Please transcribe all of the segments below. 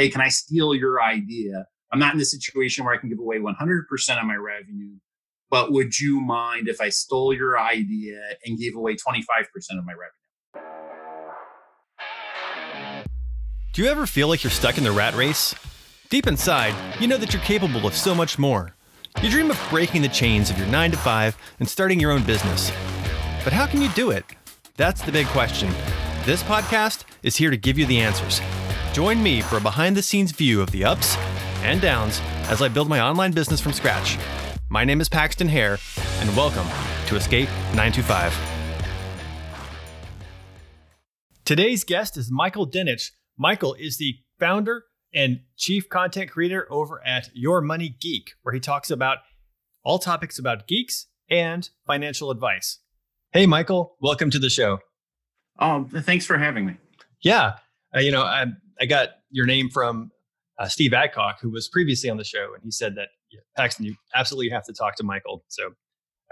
hey, can I steal your idea? I'm not in a situation where I can give away 100% of my revenue, but would you mind if I stole your idea and gave away 25% of my revenue? Do you ever feel like you're stuck in the rat race? Deep inside, you know that you're capable of so much more. You dream of breaking the chains of your 9 to 5 and starting your own business. But how can you do it? That's the big question. This podcast is here to give you the answers. Join me for a behind the scenes view of the ups and downs as I build my online business from scratch. My name is Paxton Hare, and welcome to Escape 925. Today's guest is Michael Dinich. Michael is the founder and chief content creator over at Your Money Geek, where he talks about all topics about geeks and financial advice. Hey, Michael, welcome to the show. Oh, thanks for having me. Yeah, uh, you know, I, I got your name from uh, Steve Adcock, who was previously on the show, and he said that yeah, Paxton, you absolutely have to talk to Michael. So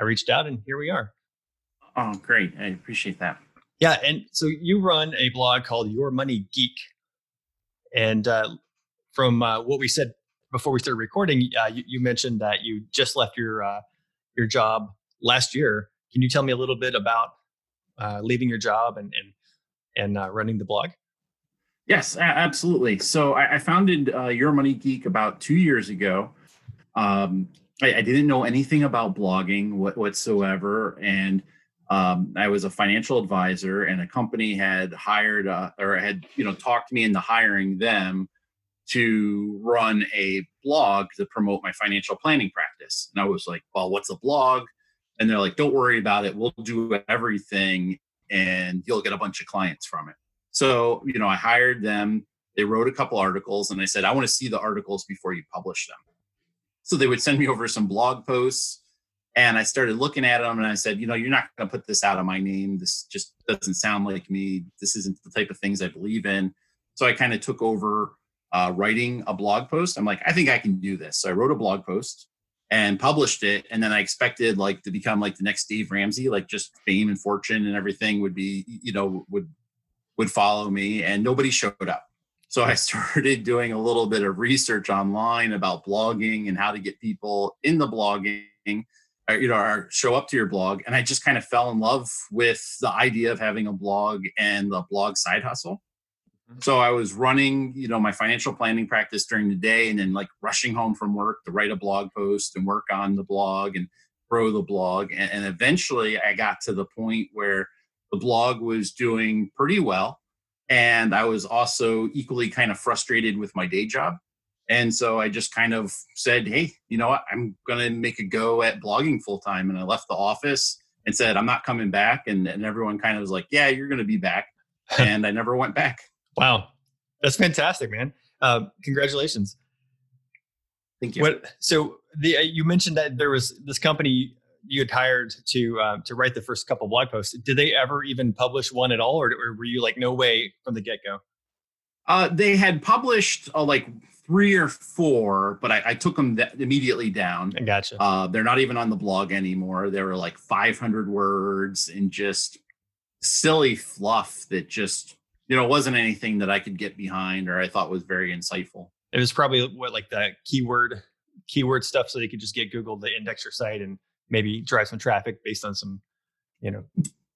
I reached out, and here we are. Oh, great! I appreciate that. Yeah, and so you run a blog called Your Money Geek, and uh, from uh, what we said before we started recording, uh, you, you, mentioned that you just left your uh, your job last year. Can you tell me a little bit about uh, leaving your job and and and uh, running the blog? Yes, absolutely. So I, I founded uh, Your Money Geek about two years ago. Um, I, I, didn't know anything about blogging whatsoever, and um, I was a financial advisor, and a company had hired uh, or had you know talked me into hiring them to run a blog to promote my financial planning practice. And I was like, "Well, what's a blog?" And they're like, "Don't worry about it. We'll do everything, and you'll get a bunch of clients from it." So, you know, I hired them. They wrote a couple articles and I said, I want to see the articles before you publish them. So they would send me over some blog posts and I started looking at them and I said, you know, you're not going to put this out of my name. This just doesn't sound like me. This isn't the type of things I believe in. So I kind of took over uh, writing a blog post. I'm like, I think I can do this. So I wrote a blog post and published it. And then I expected like to become like the next Dave Ramsey, like just fame and fortune and everything would be, you know, would would follow me and nobody showed up. So I started doing a little bit of research online about blogging and how to get people in the blogging, or, you know, or show up to your blog. And I just kind of fell in love with the idea of having a blog and the blog side hustle. Mm-hmm. So I was running, you know, my financial planning practice during the day and then like rushing home from work to write a blog post and work on the blog and grow the blog. And, and eventually I got to the point where the blog was doing pretty well. And I was also equally kind of frustrated with my day job. And so I just kind of said, hey, you know what? I'm going to make a go at blogging full time. And I left the office and said, I'm not coming back. And, and everyone kind of was like, yeah, you're going to be back. and I never went back. Wow. That's fantastic, man. Uh, congratulations. Thank you. What, so the, uh, you mentioned that there was this company you had hired to uh, to write the first couple blog posts. Did they ever even publish one at all, or, or were you like no way from the get go? Uh, they had published uh, like three or four, but I, I took them th- immediately down. I gotcha. Uh, they're not even on the blog anymore. They were like 500 words and just silly fluff that just you know wasn't anything that I could get behind or I thought was very insightful. It was probably what like the keyword keyword stuff, so they could just get Google to index your site and maybe drive some traffic based on some, you know.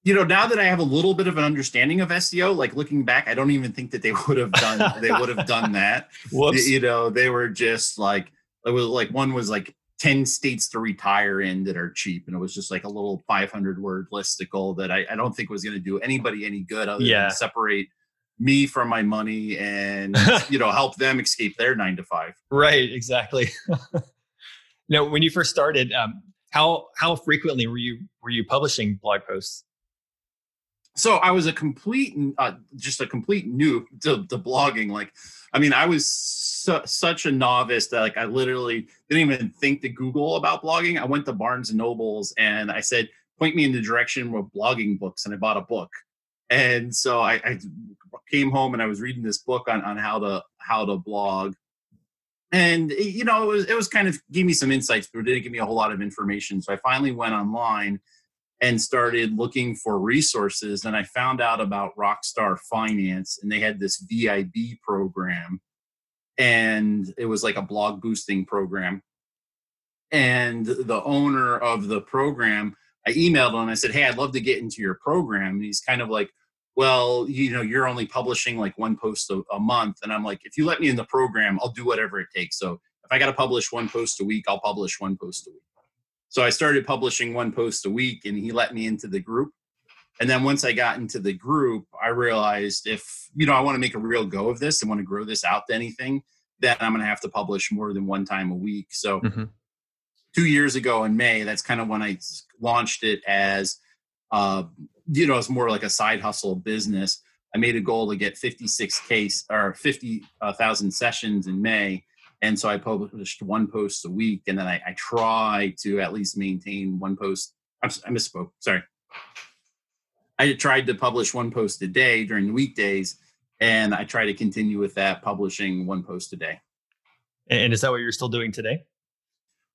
You know, now that I have a little bit of an understanding of SEO, like looking back, I don't even think that they would have done they would have done that. Whoops. You know, they were just like it was like one was like 10 states to retire in that are cheap. And it was just like a little 500 word listicle that I, I don't think was going to do anybody any good other yeah. than separate me from my money and, you know, help them escape their nine to five. Right. Exactly. now, when you first started, um, how how frequently were you were you publishing blog posts? So I was a complete, uh, just a complete noob to, to blogging. Like, I mean, I was su- such a novice that like I literally didn't even think to Google about blogging. I went to Barnes and Nobles and I said, point me in the direction of blogging books, and I bought a book. And so I, I came home and I was reading this book on on how to how to blog and you know it was it was kind of gave me some insights but it didn't give me a whole lot of information so i finally went online and started looking for resources and i found out about rockstar finance and they had this vib program and it was like a blog boosting program. And the owner of the program, I emailed him and I said, Hey, I'd love to get into your program. And he's kind of like, Well, you know, you're only publishing like one post a, a month. And I'm like, If you let me in the program, I'll do whatever it takes. So if I got to publish one post a week, I'll publish one post a week. So I started publishing one post a week and he let me into the group. And then once I got into the group, I realized if, you know, I want to make a real go of this and want to grow this out to anything, then I'm going to have to publish more than one time a week. So mm-hmm. two years ago in May, that's kind of when I launched it as, uh, you know, it's more like a side hustle business. I made a goal to get 56 case or 50,000 uh, sessions in May. And so I published one post a week. And then I, I try to at least maintain one post. I misspoke. Sorry. I tried to publish one post a day during the weekdays, and I try to continue with that, publishing one post a day. And is that what you're still doing today?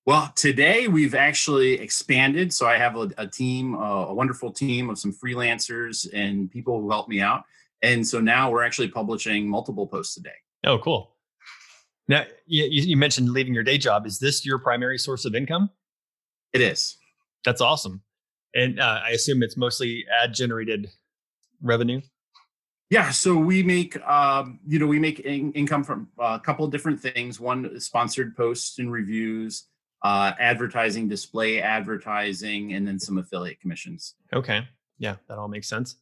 Well, today we've actually expanded. So I have a, a team, a wonderful team of some freelancers and people who help me out. And so now we're actually publishing multiple posts a day. Oh, cool. Now, you, you mentioned leaving your day job. Is this your primary source of income? It is. That's awesome. And uh, I assume it's mostly ad generated revenue. Yeah, so we make um, you know we make in- income from a couple of different things. One sponsored posts and reviews, uh, advertising, display advertising, and then some affiliate commissions. Okay, yeah, that all makes sense.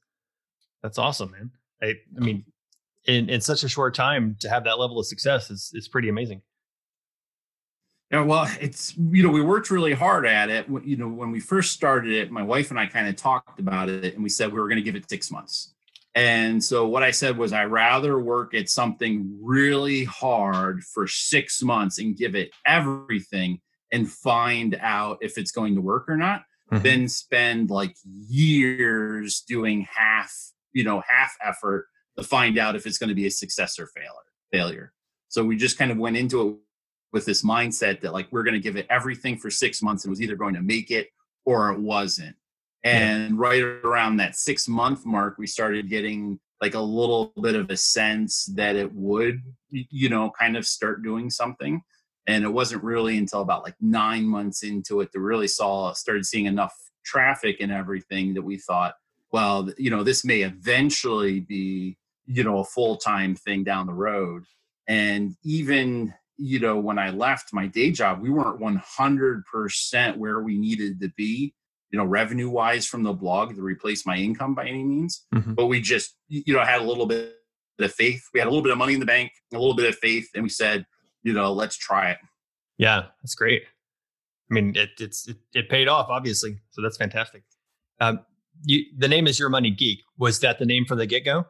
That's awesome, man. I, I mean, in in such a short time to have that level of success is is pretty amazing. Yeah, well, it's you know we worked really hard at it. You know, when we first started it, my wife and I kind of talked about it, and we said we were going to give it six months. And so what I said was, I rather work at something really hard for six months and give it everything and find out if it's going to work or not, mm-hmm. than spend like years doing half, you know, half effort to find out if it's going to be a success or failure. Failure. So we just kind of went into it with this mindset that like we're going to give it everything for six months and was either going to make it or it wasn't. And yeah. right around that six month mark, we started getting like a little bit of a sense that it would, you know, kind of start doing something. And it wasn't really until about like nine months into it that really saw started seeing enough traffic and everything that we thought, well, you know, this may eventually be, you know, a full time thing down the road. And even you know, when I left my day job, we weren't 100% where we needed to be, you know, revenue wise from the blog to replace my income by any means. Mm-hmm. But we just, you know, had a little bit of faith. We had a little bit of money in the bank, a little bit of faith, and we said, you know, let's try it. Yeah, that's great. I mean, it, it's it, it paid off, obviously. So that's fantastic. Um, you, the name is Your Money Geek. Was that the name from the get go?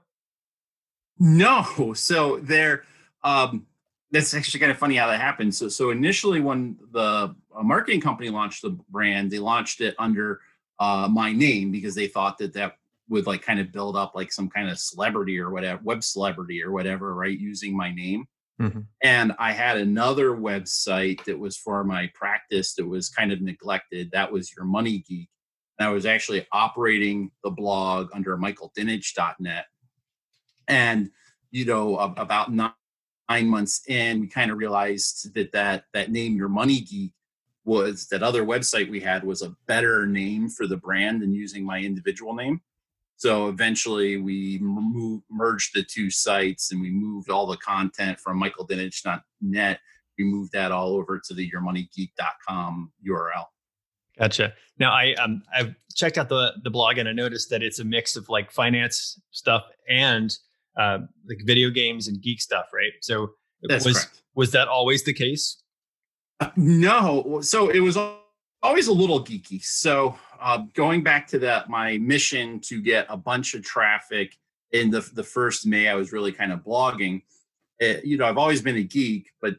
No. So there, um, that's actually kind of funny how that happened. So, so initially, when the marketing company launched the brand, they launched it under uh, my name because they thought that that would like kind of build up like some kind of celebrity or whatever, web celebrity or whatever, right? Using my name. Mm-hmm. And I had another website that was for my practice that was kind of neglected. That was Your Money Geek. And I was actually operating the blog under michaeldinich.net. And, you know, about nine nine months in, we kind of realized that that that name, Your Money Geek, was that other website we had was a better name for the brand than using my individual name. So eventually, we moved, merged the two sites and we moved all the content from michaeldinich.net. We moved that all over to the yourmoneygeek.com URL. Gotcha. Now I um I've checked out the the blog and I noticed that it's a mix of like finance stuff and uh, like video games and geek stuff, right? So That's was correct. was that always the case? Uh, no, so it was always a little geeky. So uh, going back to that, my mission to get a bunch of traffic in the the first May, I was really kind of blogging. It, eh, you know, I've always been a geek, but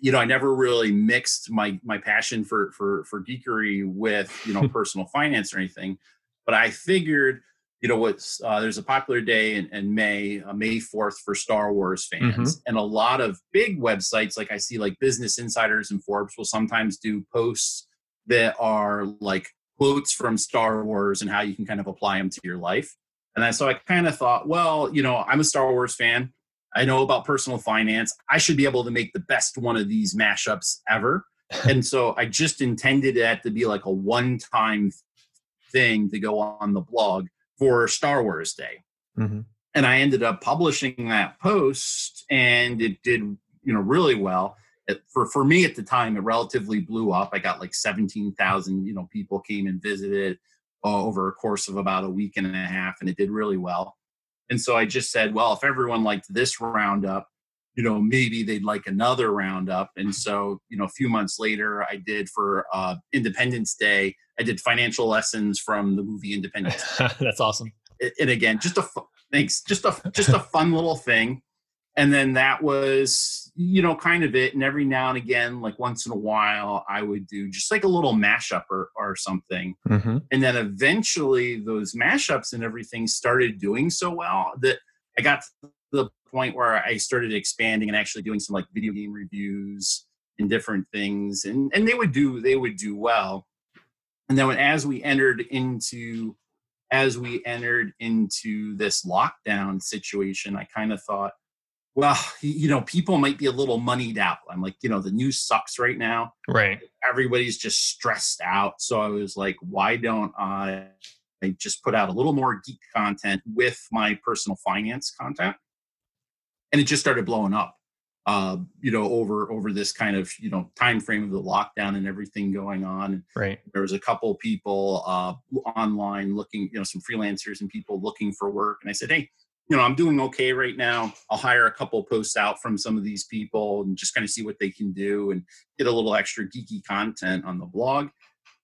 you know, I never really mixed my my passion for for for geekery with you know personal finance or anything. But I figured you know what's uh, there's a popular day in, in may uh, may 4th for star wars fans mm-hmm. and a lot of big websites like i see like business insiders and forbes will sometimes do posts that are like quotes from star wars and how you can kind of apply them to your life and I, so i kind of thought well you know i'm a star wars fan I know about personal finance. I should be able to make the best one of these mashups ever. and so I just intended it to be like a one time thing to go on the blog for Star Wars Day. Mm-hmm. And I ended up publishing that post and it did, you know, really well. For, for me at the time, it relatively blew up. I got like 17,000, you know, people came and visited uh, over a course of about a week and a half and it did really well. And so I just said, well, if everyone liked this roundup, you know, maybe they'd like another roundup. And so, you know, a few months later, I did for uh, Independence Day, I did financial lessons from the movie Independence. That's awesome. And again, just a thanks, just a just a fun little thing and then that was you know kind of it. And every now and again like once in a while i would do just like a little mashup or, or something. Mm-hmm. and then eventually those mashups and everything started doing so well that i got to the point where i started expanding and actually doing some like video game reviews and different things. And and they would do they would do well. And then when, as we entered into as we entered into this lockdown situation i kind of thought well, you know, people might be a little moneyed out. I'm like, you know, the news sucks right now. Right. Everybody's just stressed out. So I was like, why don't I, I just put out a little more geek content with my personal finance content? And it just started blowing up. Uh, you know, over over this kind of you know time frame of the lockdown and everything going on. Right. There was a couple people uh, online looking, you know, some freelancers and people looking for work, and I said, hey, you know, I'm doing okay right now. I'll hire a couple posts out from some of these people and just kind of see what they can do and get a little extra geeky content on the blog.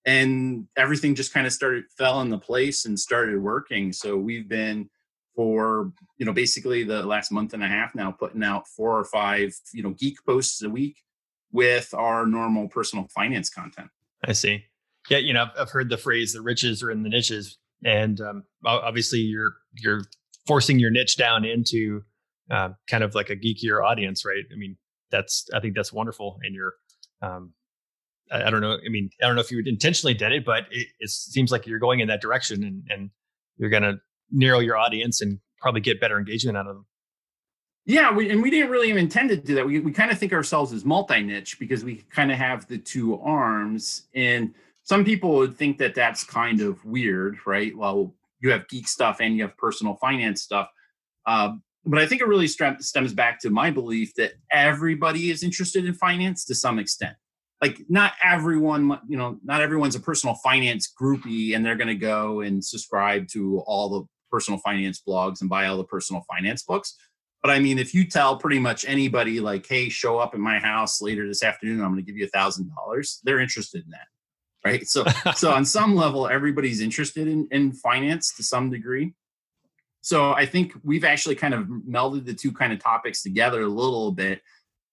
And everything just kind of started fell into place and started working. So we've been for, you know, basically the last month and a half now putting out four or five, you know, geek posts a week with our normal personal finance content. I see. Yeah, you know, I've heard the phrase "the riches are in the niches," and um, obviously, you're you're forcing your niche down into uh, kind of like a geekier audience, right? I mean, that's I think that's wonderful, and you're. Um, I, I, don't know. I mean, I don't know if you intentionally did it, but it, it seems like you're going in that direction, and and you're going to narrow your audience and probably get better engagement out of them. Yeah, we, and we didn't really even intend to do that. We we kind of think ourselves as multi niche because we kind of have the two arms, and some people would think that that's kind of weird, right? Well, you have geek stuff and you have personal finance stuff. Um, but I think it really stems back to my belief that everybody is interested in finance to some extent. Like not everyone, you know, not everyone's a personal finance groupie and they're going to go and subscribe to all the personal finance blogs and buy all the personal finance books. But I mean, if you tell pretty much anybody like, "Hey, show up at my house later this afternoon, I'm going to give you a thousand dollars," they're interested in that right? So, so on some level, everybody's interested in, in finance to some degree. So I think we've actually kind of melded the two kind of topics together a little bit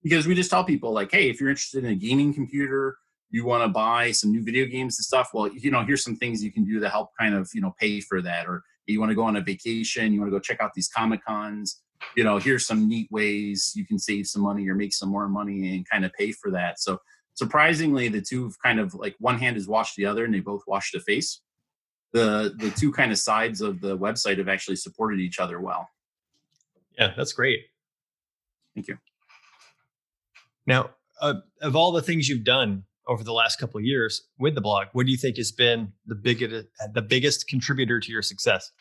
because we just tell people like, hey, if you're interested in a gaming computer, you want to buy some new video games and stuff. Well, you know, here's some things you can do to help kind of, you know, pay for that. Or you want to go on a vacation, you want to go check out these Comic Cons, you know, here's some neat ways you can save some money or make some more money and kind of pay for that. So surprisingly the two have kind of like one hand has washed the other and they both wash the face. The the two kind of sides of the website have actually supported each other well. Yeah that's great. Thank you. Now uh, of all the things you've done over the last couple of years with the blog what do you think has been the biggest the biggest contributor to your success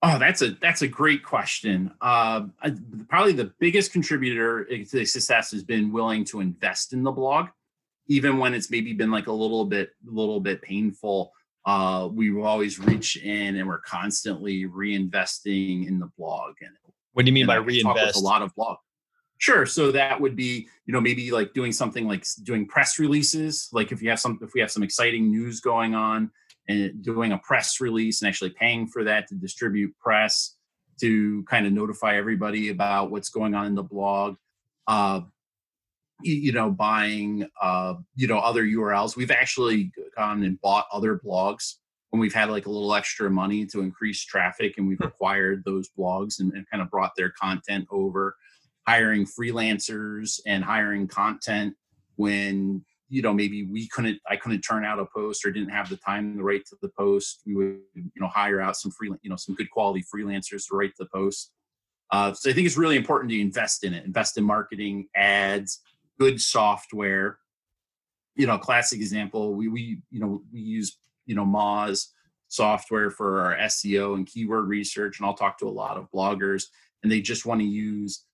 Oh, that's a that's a great question. Uh, probably the biggest contributor to the success has been willing to invest in the blog, even when it's maybe been like a little bit a little bit painful. Uh, we will always reach in and we're constantly reinvesting in the blog. And what do you mean by reinvest? a lot of blog. Sure. So that would be, you know, maybe like doing something like doing press releases. Like if you have some, if we have some exciting news going on, and doing a press release and actually paying for that to distribute press to kind of notify everybody about what's going on in the blog uh, you know buying uh, you know other urls we've actually gone and bought other blogs when we've had like a little extra money to increase traffic and we've hmm. acquired those blogs and, and kind of brought their content over hiring freelancers and hiring content when you know maybe we couldn't i couldn't turn out a post or didn't have the time to write to the post we would you know hire out some free you know some good quality freelancers to write the post Uh, so I think it's really important to invest in it, invest in marketing, ads, good software. You know, classic example, we we you know we use you know Moz software for our SEO and keyword research, and I'll talk to a lot of bloggers, and they just want to use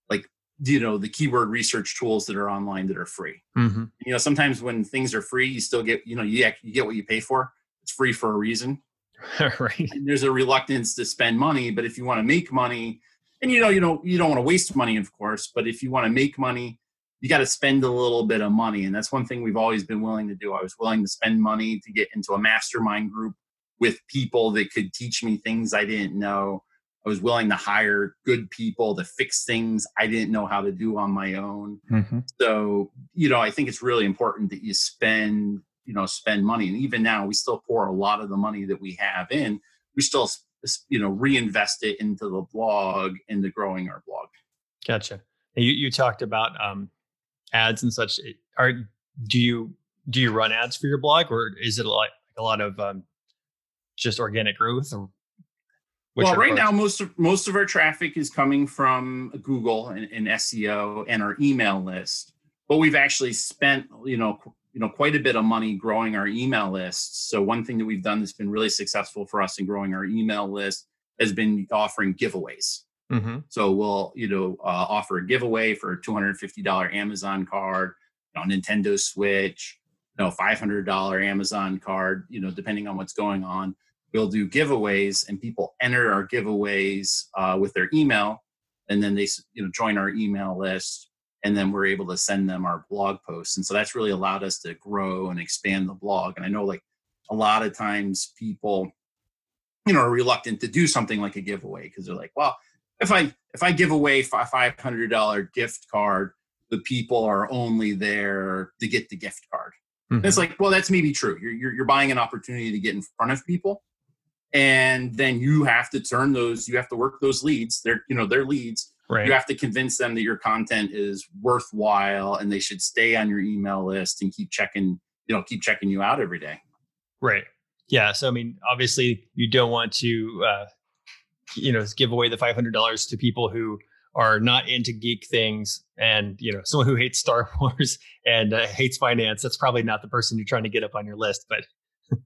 you know the keyword research tools that are online that are free. Mm-hmm. You know, sometimes when things are free, you still get you know you you get what you pay for. It's free for a reason. right. And there's a reluctance to spend money, but if you want to make money, and you know you know you don't want to waste money, of course, but if you want to make money, you got to spend a little bit of money, and that's one thing we've always been willing to do. I was willing to spend money to get into a mastermind group with people that could teach me things I didn't know. I was willing to hire good people to fix things I didn't know how to do on my own. Mm-hmm. So, you know, I think it's really important that you spend, you know, spend money. And even now, we still pour a lot of the money that we have in. We still, you know, reinvest it into the blog, into growing our blog. Gotcha. You you talked about um, ads and such. Are do you do you run ads for your blog, or is it like a lot of um, just organic growth or well right now most of most of our traffic is coming from google and, and, seo and our email list. But we've actually spent you know you know quite a bit of money growing our email list so one thing that we've done that's been really successful for us in growing our email list has been offering giveaways. Mm-hmm. so we'll you know uh, offer a giveaway for a $250 amazon card you know, nintendo switch you know $500 amazon card you know depending on what's going on we'll do giveaways and people enter our giveaways uh, with their email. And then they you know join our email list and then we're able to send them our blog posts. And so that's really allowed us to grow and expand the blog. And i know like a lot of times people you know are reluctant to do something like a giveaway because they're like well if i if i give away a $500 gift card the people are only there to get the gift card. Mm-hmm. it's like well that's maybe true. You're, you're, you're buying an opportunity to get in front of people and then you have to turn those you have to work those leads. They're you know they're leads. Right. you have to convince them that your content is worthwhile and they should stay on your email list and keep checking you know keep checking you out every day. Right. Yeah so i mean obviously you don't want to uh you know give away the $500 to people who are not into geek things and you know someone who hates star wars and uh, hates finance that's probably not the person you're trying to get up on your list but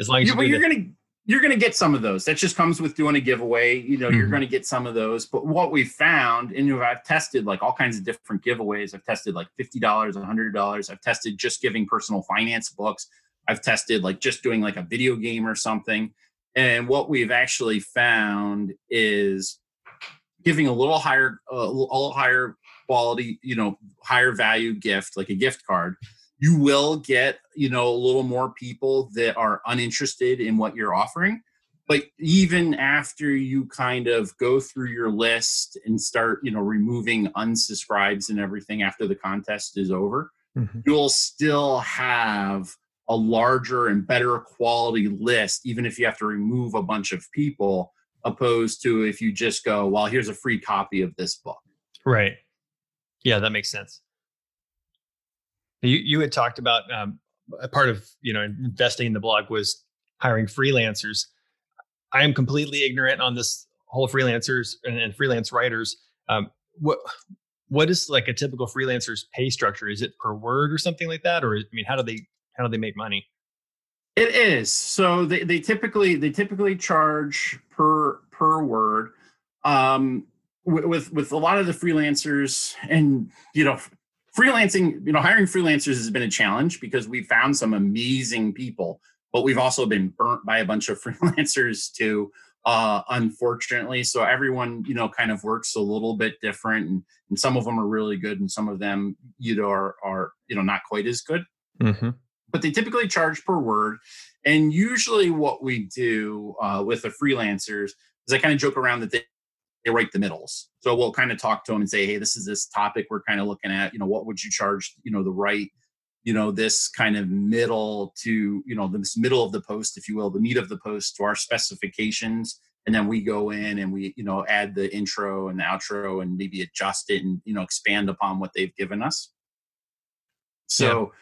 as long as yeah, you are gonna you're going to get some of those. That just comes with doing a giveaway. You know, mm-hmm. you're going to get some of those. But what we found, and you know, I've tested like all kinds of different giveaways. I've tested like fifty dollars, hundred dollars. I've tested just giving personal finance books. I've tested like just doing like a video game or something. And what we've actually found is giving a little higher, uh, a little higher quality, you know, higher value gift, like a gift card you will get you know a little more people that are uninterested in what you're offering but even after you kind of go through your list and start you know removing unsubscribes and everything after the contest is over mm-hmm. you'll still have a larger and better quality list even if you have to remove a bunch of people opposed to if you just go well here's a free copy of this book. Right. Yeah that makes sense you you had talked about um, a part of you know investing in the blog was hiring freelancers. I am completely ignorant on this whole freelancers and, and freelance writers. Um, what what is like a typical freelancer's pay structure? Is it per word or something like that, or I mean, how do they how do they make money? It is so they, they typically they typically charge per per word. Um, with with a lot of the freelancers, and you know, freelancing, you know, hiring freelancers has been a challenge because we found some amazing people, but we've also been burnt by a bunch of freelancers too, uh, unfortunately. So everyone, you know, kind of works a little bit different, and, and some of them are really good, and some of them, you know, are are you know not quite as good. Mm-hmm. But they typically charge per word, and usually what we do uh, with the freelancers is I kind of joke around that they they write the middles. So we'll kind of talk to them and say, hey, this is this topic we're kind of looking at. You know, what would you charge? You know, the right, you know, this kind of middle to, you know, this middle of the post, if you will, the meat of the post to our specifications. And then we go in and we, you know, add the intro and the outro and maybe adjust it and, you know, expand upon what they've given us. So,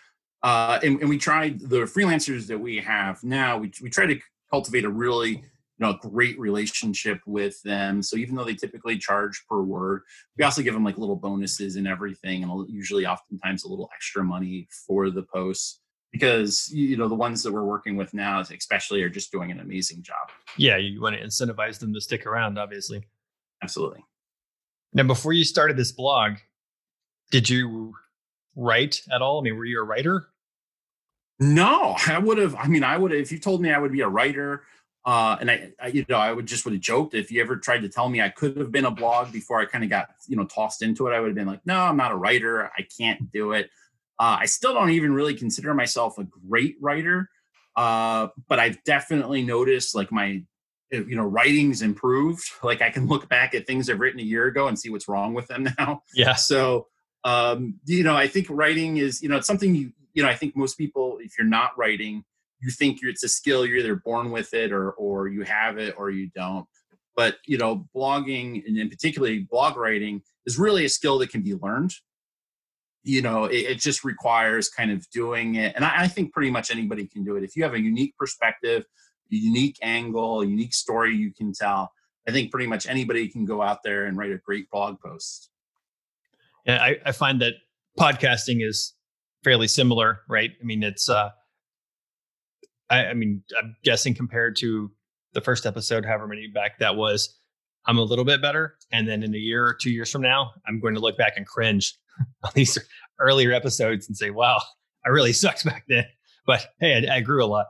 yeah. uh, and, and we tried the freelancers that we have now, we, we try to cultivate a really you know a great relationship with them. So even though they typically charge per word we also give them like little bonuses and everything and usually oftentimes a little extra money for the posts because you know the ones that we're working with now especially are just doing an amazing job. Yeah you want to incentivize them to stick around obviously. Absolutely. Now before you started this blog did you write at all? I mean were you a writer? No i would have i mean i would have if you told me i would be a writer uh, and I, I, you know, I would just would have joked if you ever tried to tell me I could have been a blog before I kind of got, you know, tossed into it. I would have been like, no, I'm not a writer. I can't do it. Uh, I still don't even really consider myself a great writer, uh, but I've definitely noticed like my, uh, you know, writing's improved. Like I can look back at things I've written a year ago and see what's wrong with them now. Yeah. So, um, you know, I think writing is, you know, it's something you, you know, I think most people, if you're not writing, you think it's a skill, you're either born with it or or you have it or you don't. But you know, blogging and in particularly blog writing is really a skill that can be learned. You know it, it, just requires kind of doing it and I, I, think pretty much anybody can do it. If you have a unique perspective a unique angle a unique story you can tell i think pretty much anybody can go out there and write a great blog post. Yeah i, I find that podcasting is fairly similar right? I mean it's uh I, I mean i'm guessing compared to the first episode however many back that was i'm a little bit better and then in a year or two years from now i'm going to look back and cringe on these earlier episodes and say, wow, I really sucked back then. But hey, I, I grew a lot.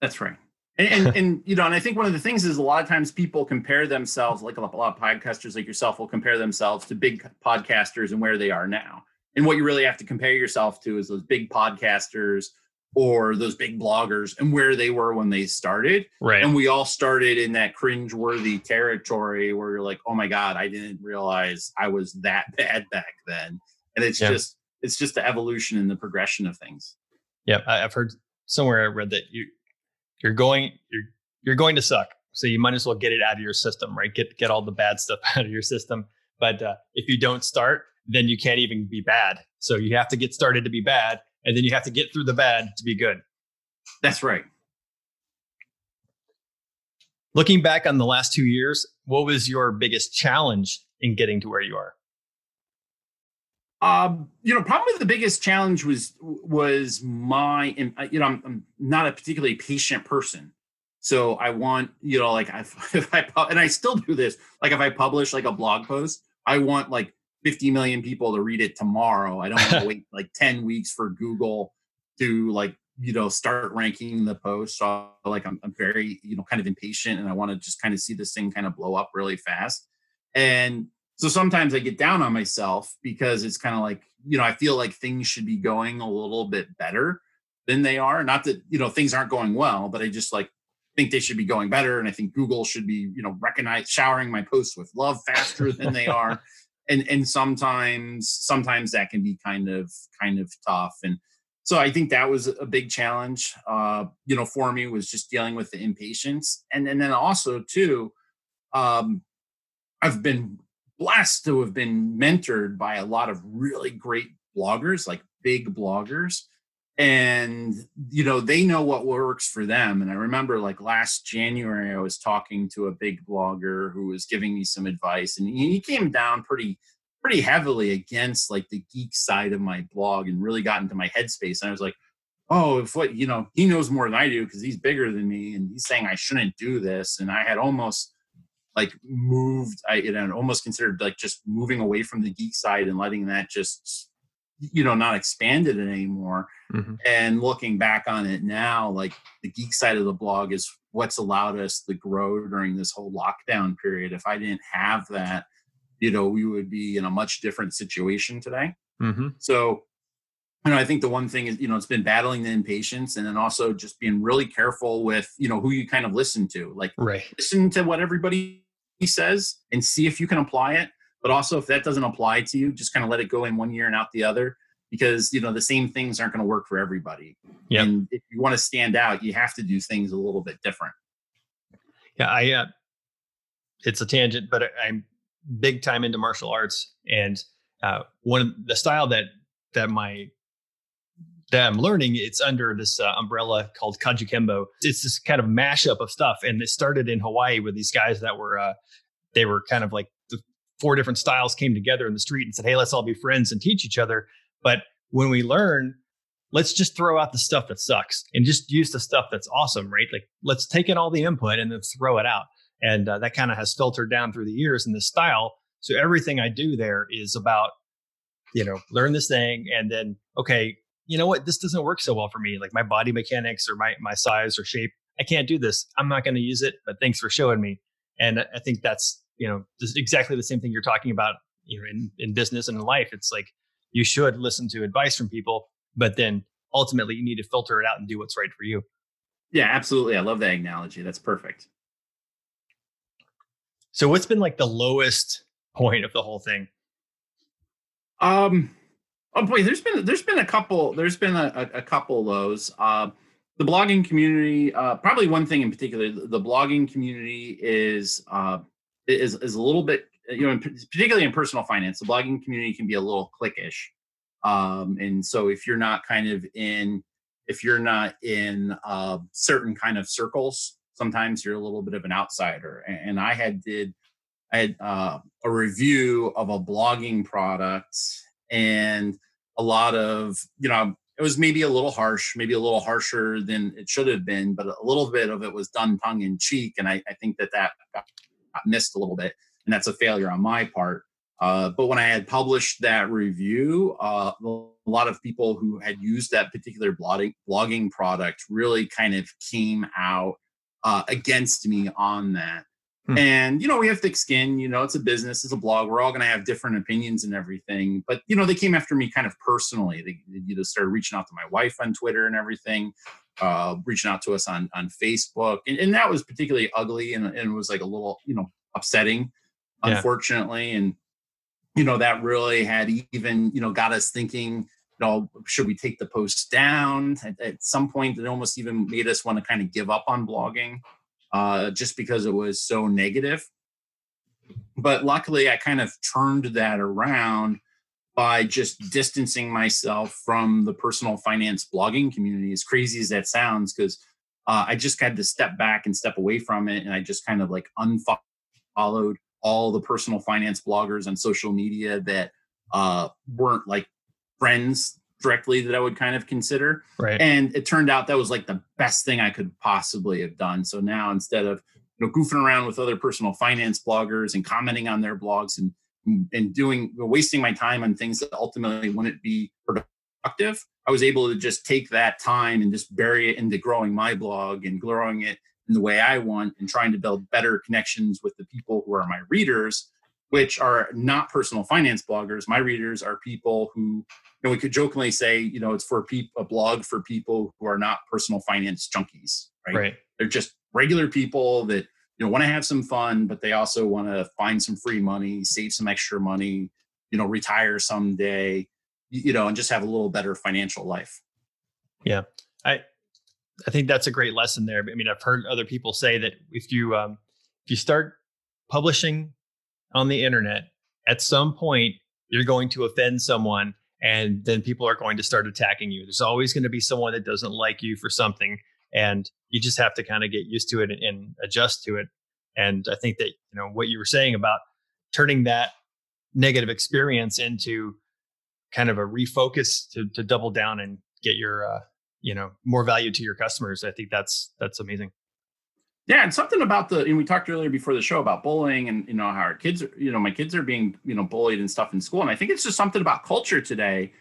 That's right. And, and, and, you know, and I think one of the things is a lot of times people compare themselves, like a lot of podcasters like yourself will compare themselves to big podcasters and where they are now. And what you really have to compare yourself to is those big podcasters or those big bloggers and where they were when they started. Right. And we all started in that cringe-worthy territory where you're like, oh my God, I didn't realize I was that bad back then. And it's yeah. just it's just the evolution and the progression of things. Yeah, I've heard somewhere I read that you you're going you're you're going to suck. So you might as well get it out of your system, right? Get get all the bad stuff out of your system. But uh, if you don't start, then you can't even be bad. So you have to get started to be bad and then you have to get through the bad to be good. That's right. Looking back on the last two years, what was your biggest challenge in getting to where you are? Um, you know, probably the biggest challenge was was my, you know, I'm, I'm not a particularly patient person, so I want, you know, like if, if I and I still do this, like if I publish like a blog post, I want like 50 million people to read it tomorrow. I don't want to wait like 10 weeks for Google to like, you know, start ranking the post. So like I'm, I'm very, you know, kind of impatient and I want to just kind of see this thing kind of blow up really fast. And so sometimes I get down on myself because it's kind of like, you know, I feel like things should be going a little bit better than they are. Not that, you know, things aren't going well, but I just like think they should be going better. And I think Google should be, you know, recognize showering my posts with love faster than they are and and sometimes sometimes that can be kind of kind of tough. And so i think that was a big challenge uh you know for me was just dealing with the impatience. And and then also too um i've been blessed to have been mentored by a lot of really great bloggers like big bloggers and you know they know what works for them and i remember like last january i was talking to a big blogger who was giving me some advice and he came down pretty pretty heavily against like the geek side of my blog and really got into my headspace and i was like oh if what you know he knows more than i do because he's bigger than me and he's saying i shouldn't do this and i had almost like moved i you almost considered like just moving away from the geek side and letting that just you know not expanded it anymore. Mm-hmm. and looking back on it now like the geek side of the blog is what's allowed us to grow during this whole lockdown period. If i didn't have that you know we would be in a much different situation today. Mm-hmm. so you know i think the one thing is you know it's been battling the impatience and then also just being really careful with you know who you kind of listen to. Like right. listen to what everybody says and see if you can apply it but also, if that doesn't apply to you, just kind of let it go in one year and out the other because you know the same things aren't going to work for everybody. Yep. And if you want to stand out, you have to do things a little bit different. Yeah, I. Uh, it's a tangent, but I'm big time into martial arts, and uh, one of the style that that my that I'm learning, it's under this uh, umbrella called Kajukenbo. It's this kind of mashup of stuff, and it started in Hawaii with these guys that were uh, they were kind of like four different styles came together in the street and said, "Hey, let's all be friends and teach each other." But when we learn, let's just throw out the stuff that sucks and just use the stuff that's awesome, right? Like let's take in all the input and then throw it out, and uh, that kind of has filtered down through the years in this style. So everything I do there is about you know learn this thing and then okay you know what, this doesn't work so well for me. Like my body mechanics or my my size or shape, I can't do this. I'm not going to use it. But thanks for showing me. And I think that's you know exactly the same thing you're talking about. You know, in in business and in life, it's like you should listen to advice from people, but then ultimately you need to filter it out and do what's right for you. Yeah, absolutely. I love that analogy. That's perfect. So, what's been like the lowest point of the whole thing? Um, Oh boy, there's been there's been a couple there's been a, a, couple lows. Uh, the blogging community, uh, probably one thing in particular, the blogging community is uh, is is a little bit you know particularly in personal finance, the blogging community can be a little cliquish, um, and so if you're not kind of in if you're not in uh, certain kind of circles, sometimes you're a little bit of an outsider. And, and I had did I had uh, a review of a blogging product and a lot of you know it was maybe a little harsh maybe a little harsher than it should have been but a little bit of it was done tongue in cheek and i, I think that that got missed a little bit and that's a failure on my part uh, but when i had published that review uh, a lot of people who had used that particular blogging, blogging product really kind of came out uh, against me on that Hmm. And you know, we have thick skin. You know, it's a business, it's a blog. We're all going to have different opinions and everything. But you know, they came after me kind of personally. They, they you know started reaching out to my wife on Twitter and everything, uh, reaching out to us on on Facebook, and, and that was particularly ugly and, and it was like a little you know upsetting, yeah. unfortunately. And you know, that really had even you know got us thinking. You know, should we take the post down? At, at some point, it almost even made us want to kind of give up on blogging uh, just because it was so negative. But luckily, I kind of turned that around by just distancing myself from the personal finance blogging community, as crazy as that sounds, because uh, I just had to step back and step away from it. And I just kind of like unfollowed all the personal finance bloggers on social media that uh, weren't like friends directly that I would kind of consider. Right. And it turned out that was like the best thing I could possibly have done. So now instead of you know goofing around with other personal finance bloggers and commenting on their blogs and and doing wasting my time on things that ultimately wouldn't be productive, I was able to just take that time and just bury it into growing my blog and growing it in the way I want and trying to build better connections with the people who are my readers which are not personal finance bloggers. My readers are people who, you know, we could jokingly say, you know, it's for people a blog for people who are not personal finance junkies, right? right. They're just regular people that you know want to have some fun, but they also want to find some free money, save some extra money, you know, retire someday, you know, and just have a little better financial life. Yeah, I I think that's a great lesson there. I mean, I've heard other people say that if you um, if you start publishing on the internet, at some point, you're going to offend someone and then people are going to start attacking you. There's always going to be someone that doesn't like you for something. And you just have to kind of get used to it and, and adjust to it. And I think that, you know, what you were saying about turning that negative experience into kind of a refocus to, to double down and get your, uh, you know, more value to your customers. I think that's, that's amazing. Yeah, and something about the and we talked earlier before the show about bullying and you know how our kids, are, you know, my kids are being you know bullied and stuff in school, and I think it's just something about culture today.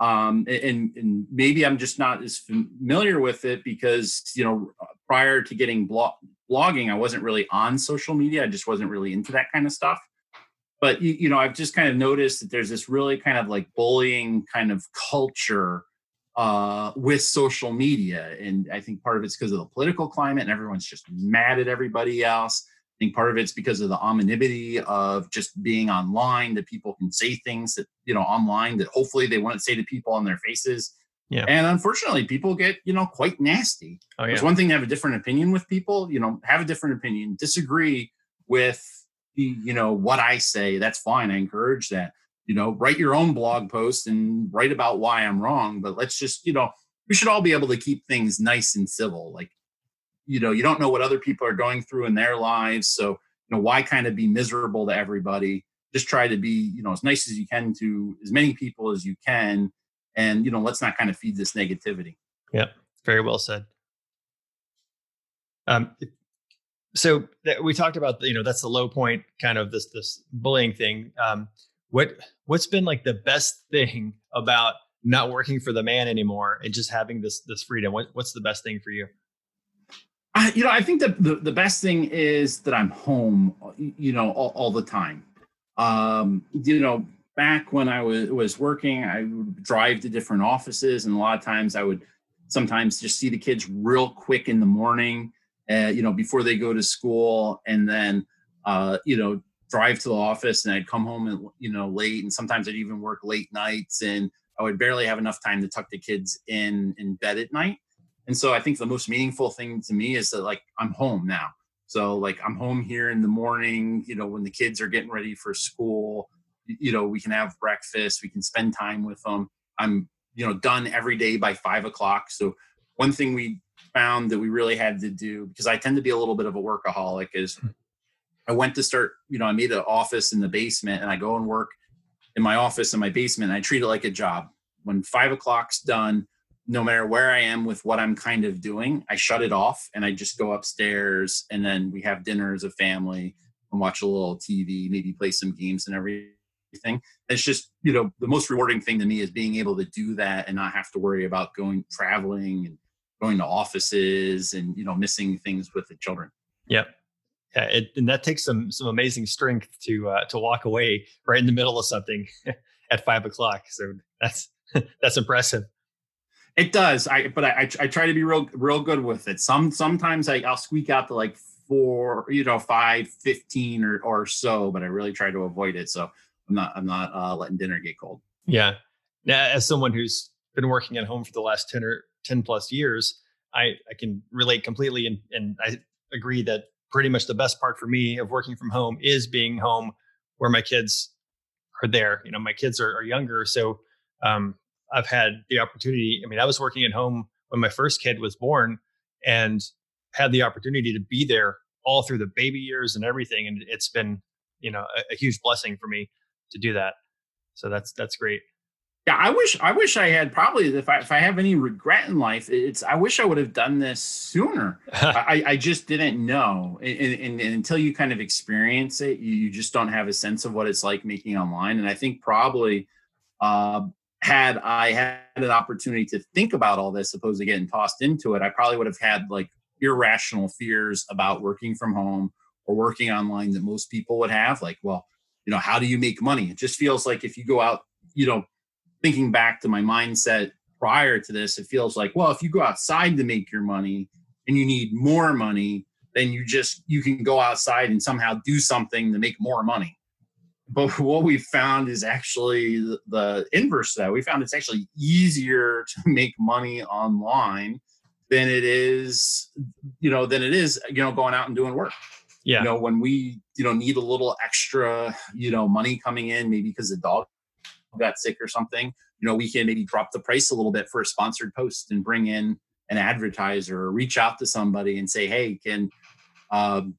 Um, and and maybe I'm just not as familiar with it because you know prior to getting blog, blogging, I wasn't really on social media. I just wasn't really into that kind of stuff. But you, you know, I've just kind of noticed that there's this really kind of like bullying kind of culture uh, with social media. And I think part of it's because of the political climate and everyone's just mad at everybody else. I think part of it's because of the anonymity of just being online that people can say things that, you know, online that hopefully they wouldn't say to people on their faces. Yeah. And unfortunately, people get, you know, quite nasty. Oh, yeah. It's one thing to have a different opinion with people, you know, have a different opinion, disagree with the, you know, what I say. That's fine. I encourage that you know, write your own blog post and write about why I'm wrong. But let's just, you know, we should all be able to keep things nice and civil. Like, you know, you don't know what other people are going through in their lives. So, you know, why kind of be miserable to everybody? Just try to be, you know, as nice as you can to as many people as you can. And, you know, let's not kind of feed this negativity. Yeah, very well said. Um, so we talked about, you know, that's the low point kind of this, this bullying thing. Um, what what's been like the best thing about not working for the man anymore and just having this this freedom? What, what's the best thing for you? I, you know, I think that the, the best thing is that I'm home, you know, all, all the time. Um, you know, back when I was was working, I would drive to different offices, and a lot of times I would sometimes just see the kids real quick in the morning, uh, you know, before they go to school, and then uh, you know drive to the office and I'd come home and you know late and sometimes I'd even work late nights and I would barely have enough time to tuck the kids in in bed at night. And so I think the most meaningful thing to me is that like I'm home now. So like I'm home here in the morning, you know, when the kids are getting ready for school, you know, we can have breakfast, we can spend time with them. I'm, you know, done every day by five o'clock. So one thing we found that we really had to do because I tend to be a little bit of a workaholic is hmm. I went to start, you know, I made an office in the basement and I go and work in my office in my basement. I treat it like a job. When five o'clock's done, no matter where I am with what I'm kind of doing, I shut it off and I just go upstairs and then we have dinner as a family and watch a little TV, maybe play some games and everything. It's just, you know, the most rewarding thing to me is being able to do that and not have to worry about going traveling and going to offices and, you know, missing things with the children. Yep yeah, it, and that takes some some amazing strength to uh, to walk away right in the middle of something at five o'clock. So that's that's impressive. It does. I but I, I try to be real real good with it. Some sometimes I, I'll squeak out to like four, you know, five, 15 or or so, but I really try to avoid it. So I'm not I'm not uh, letting dinner get cold. Yeah. Now, as someone who's been working at home for the last 10 or 10 plus years, I, I can relate completely and, and I agree that pretty much the best part for me of working from home is being home where my kids are there. You know, my kids are, are younger, so um, I've had the opportunity. I mean, I was working at home when my first kid was born, and had the opportunity to be there all through the baby years and everything. And it's been, you know, a, a huge blessing for me to do that. So that's that's great. Yeah, I wish I wish I had probably if I if I have any regret in life, it's I wish I would have done this sooner. I, I just didn't know, and, and, and, until you kind of experience it, you, you, just don't have a sense of what it's like making online. And I think probably uh, had I had an opportunity to think about all this, opposed to getting tossed into it, I probably would have had like irrational fears about working from home or working online that most people would have. Like, well, you know, how do you make money? It just feels like if you go out, you know thinking back to my mindset prior to this, it feels like, well, if you go outside to make your money and you need more money, then you just you can go outside and somehow do something to make more money. But what we found is actually the, the inverse of that. We found it's actually easier to make money online than it is, you know, than it is, you know, going out and doing work. Yeah. You know, when we, you know, need a little extra, you know, money coming in, maybe because the dog got sick or something, you know, we can maybe drop the price a little bit for a sponsored post and bring in an advertiser or reach out to somebody and say, hey, can, um,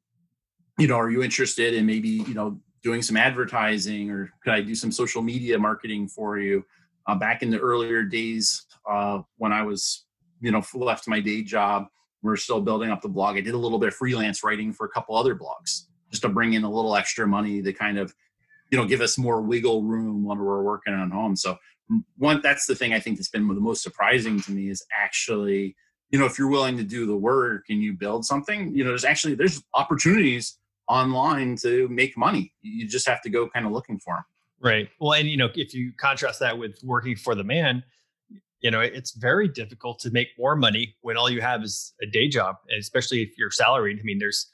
you know, are you interested in maybe, you know, doing some advertising or could I do some social media marketing for you? Uh, back in the earlier days uh, when I was, you know, left my day job, we are still building up the blog. I did a little bit of freelance writing for a couple other blogs just to bring in a little extra money to kind of you know give us more wiggle room when we're working on home so one that's the thing i think that's been the most surprising to me is actually you know if you're willing to do the work and you build something you know there's actually there's opportunities online to make money. You just have to go kind of looking for them right. Well and you know if you contrast that with working for the man you know it's very difficult to make more money when all you have is a day job especially if you're salaried. I mean there's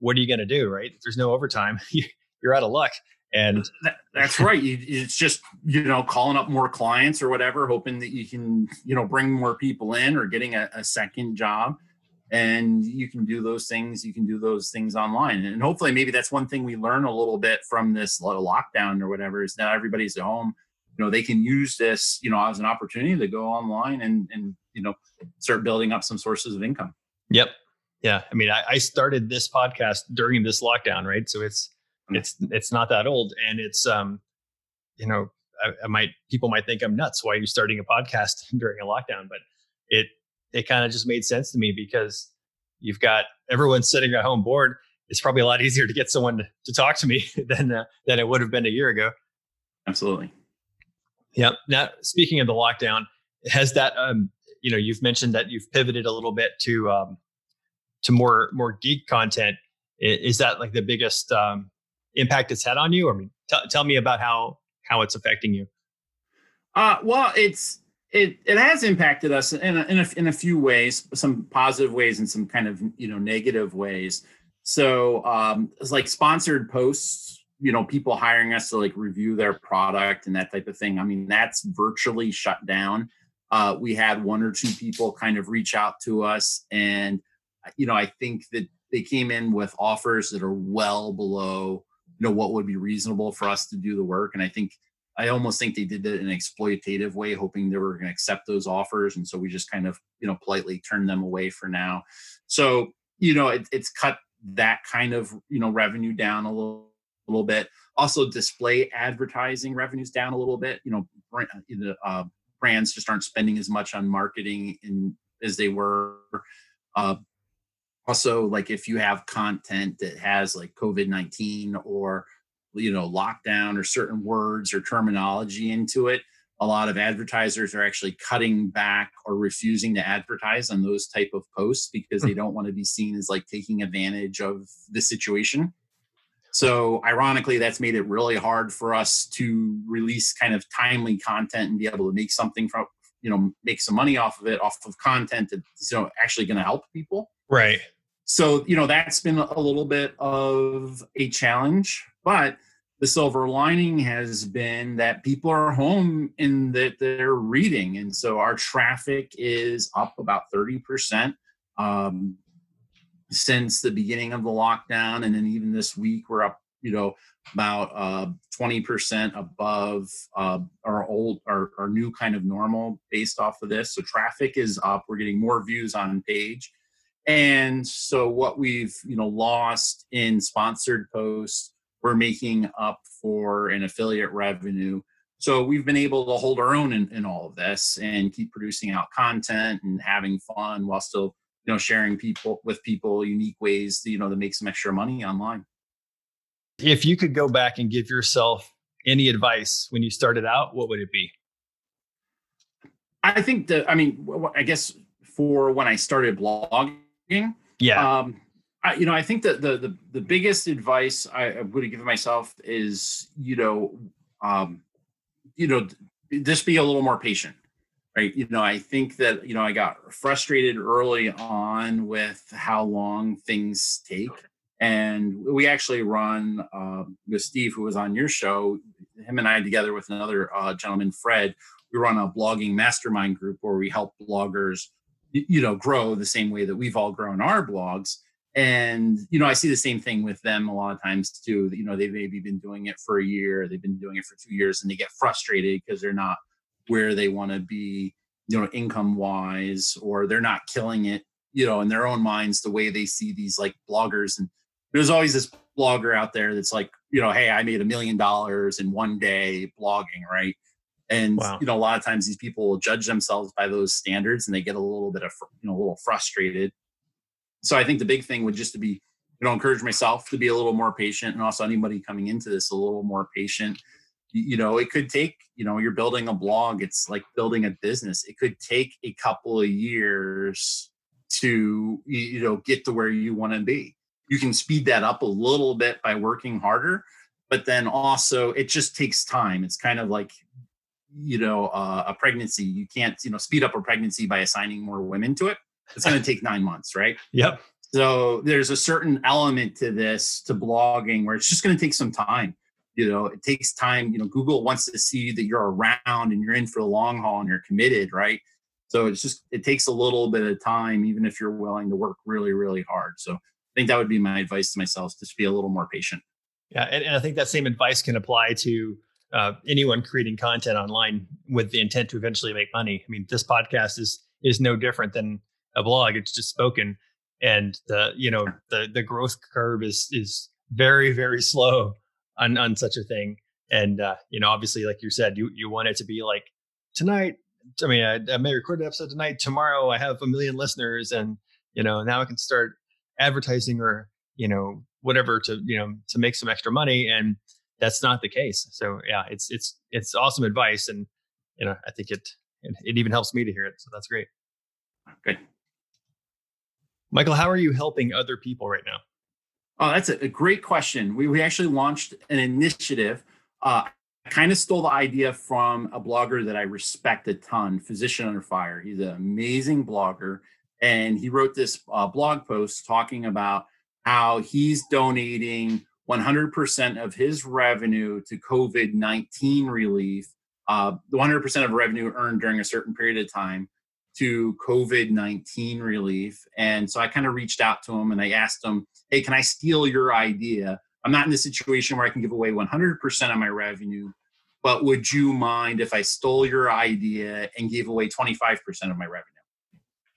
what are you going to do right? If there's no overtime you're out of luck. And that, that's right. You, it's just you know calling up more clients or whatever, hoping that you can you know bring more people in or getting a, a second job. And you can do those things you can do those things online. And hopefully maybe that's one thing we learn a little bit from this lockdown or whatever is that everybody's at home. You know they can use this you know as an opportunity to go online and and you know start building up some sources of income. Yep. Yeah. I mean i, I started this podcast during this lockdown right? So it's mm. it's it's not that old. And it's um you know I, I might people might think i'm nuts why are you starting a podcast during a lockdown? But it it kind of just made sense to me because you've got everyone sitting at home bored. It's probably a lot easier to get someone to, to talk to me than uh, than it would have been a year ago. Absolutely. Yeah. Now, speaking of the lockdown, has that um, you know you've mentioned that you've pivoted a little bit to um, to more more geek content. Is that like the biggest um, impact it's had on you? I mean, t- tell me about how how it's affecting you. Uh, well, it's it it has impacted us in a, in a, in a few ways, some positive ways and some kind of you know negative ways. So um, it's like sponsored posts, you know, people hiring us to like review their product and that type of thing. I mean, that's virtually shut down. Uh, we had one or two people kind of reach out to us, and you know, I think that they came in with offers that are well below you know what would be reasonable for us to do the work, and I think I almost think they did it in an exploitative way, hoping they were going to accept those offers. And so we just kind of, you know, politely turned them away for now. So, you know, it, it's cut that kind of, you know, revenue down a little, a little bit. Also, display advertising revenues down a little bit. You know, brand, uh, brands just aren't spending as much on marketing in, as they were. Uh, also, like if you have content that has like COVID 19 or you know lockdown or certain words or terminology into it a lot of advertisers are actually cutting back or refusing to advertise on those type of posts because they hmm. don't want to be seen as like taking advantage of the situation. So ironically that's made it really hard for us to release kind of timely content and be able to make something from you know make some money off of it off of content that's you know actually going to help people. Right so you know that's been a little bit of a challenge but the silver lining has been that people are home and that they're reading. And so our traffic is up about 30% um, since the beginning of the lockdown. And then even this week, we're up, you know, about uh, 20% above uh, our old, our, our new kind of normal based off of this. So traffic is up. We're getting more views on page. And so what we've, you know, lost in sponsored posts we're making up for an affiliate revenue. So we've been able to hold our own in, in all of this and keep producing out content and having fun while still, you know, sharing people with people unique ways, to, you know, to make some extra money online. If you could go back and give yourself any advice when you started out, what would it be? I think that, I mean, I guess for when I started blogging, yeah. Um, I, you know, I think that the, the the biggest advice I would have given myself is, you know, um, you know, just be a little more patient, right? You know, I think that you know I got frustrated early on with how long things take, and we actually run um, with Steve, who was on your show, him and I together with another uh, gentleman, Fred. We run a blogging mastermind group where we help bloggers, you know, grow the same way that we've all grown our blogs. And you know i see the same thing with them a lot of times too you know they've maybe been doing it for a year they've been doing it for two years and they get frustrated because they're not where they want to be you know income wise or they're not killing it you know in their own minds the way they see these like bloggers. And there's always this blogger out there that's like you know hey i made a million dollars in one day blogging right and wow. you know a lot of times these people will judge themselves by those standards and they get a little bit of you know a little frustrated so I think the big thing would just to be, you know, encourage myself to be a little more patient and also anybody coming into this a little more patient. You know, it could take, you know, you're building a blog, it's like building a business. It could take a couple of years to, you know, get to where you want to be. You can speed that up a little bit by working harder, but then also it just takes time. It's kind of like, you know, uh, a pregnancy. You can't, you know, speed up a pregnancy by assigning more women to it it's going to take nine months, right? Yep. So there's a certain element to this, to blogging, where it's just going to take some time. You know, it takes time. You know, Google wants to see that you're around and you're in for the long haul and you're committed, right? So it's just it takes a little bit of time, even if you're willing to work really, really hard. So I think that would be my advice to myself: just be a little more patient. Yeah, and, and I think that same advice can apply to uh, anyone creating content online with the intent to eventually make money. I mean, this podcast is is no different than a blog. It's just spoken, and the you know the the growth curve is is very very slow on on such a thing. And uh, you know, obviously, like you said, you you want it to be like tonight I mean, I, I may record an episode tonight. Tomorrow, I have a million listeners, and you know, now I can start advertising or you know whatever to you know to make some extra money. And that's not the case. So yeah, it's it's it's awesome advice, and you know, I think it it, it even helps me to hear it. So that's great. Good, Michael. How are you helping other people right now? Oh, that's a, a great question. We we actually launched an initiative. Uh, I kind of stole the idea from a blogger that I respect a ton, Physician Under Fire. He's an amazing blogger. And he wrote this uh, blog post talking about how he's donating 100% of his revenue to COVID 19 relief, uh, 100% of revenue earned during a certain period of time to COVID 19 relief. And so I kind of reached out to him and I asked him, Hey, can I steal your idea? I'm not in the situation where I can give away 100% of my revenue, but would you mind if I stole your idea and gave away 25% of my revenue?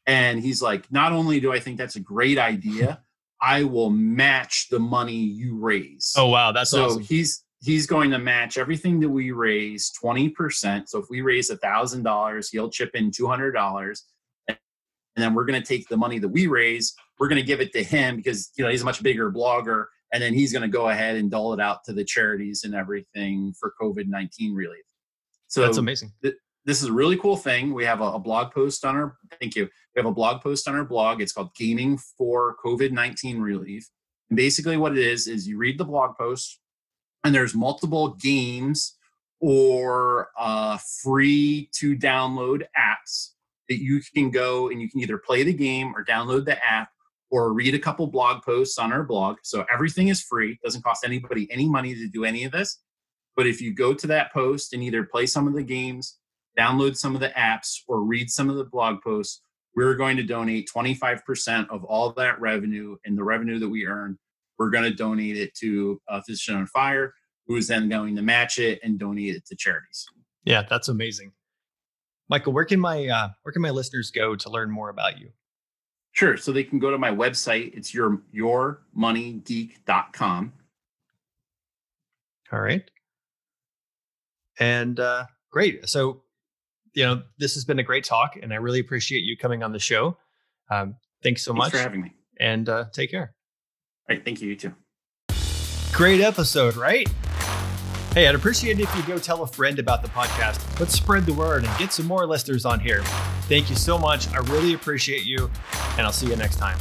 And he's like, not only do I think that's a great idea, I will match the money you raise. Oh wow, that's so awesome. he's he's going to match everything that we raise 20%. So if we raise a thousand dollars, he'll chip in two hundred dollars. And then we're going to take the money that we raise, we're going to give it to him because you know he's a much bigger blogger and then he's going to go ahead and dole it out to the charities and everything for COVID nineteen relief. So that's amazing. Th- this is a really cool thing. We have a, a, blog post on our thank you. We have a blog post on our blog. It's called Gaming for COVID nineteen Relief. And basically, what it is is you read the blog post, and there's multiple games or uh, free to download apps that you can go and you can either play the game or download the app or read a couple blog posts on our blog. So everything is free, doesn't cost anybody any money to do any of this. But if you go to that post and either play some of the games, download some of the apps, or read some of the blog posts, we're going to donate 25% of all that revenue and the revenue that we earn. We're going to donate it to uh, Physician on Fire, who is then going to match it and donate it to charities. Yeah, that's amazing. Michael, where can my uh, where can my listeners go to learn more about you? Sure. So they can go to my website. It's your yourmoneygeek.com. All right. And uh, great. So, you know, this has been a great talk, and I really appreciate you coming on the show. Um, thanks so thanks much for having me. And uh, take care. All right. Thank you. You too. Great episode, right? Hey, I'd appreciate it if you go tell a friend about the podcast. Let's spread the word and get some more listeners on here. Thank you so much. I really appreciate you, and I'll see you next time.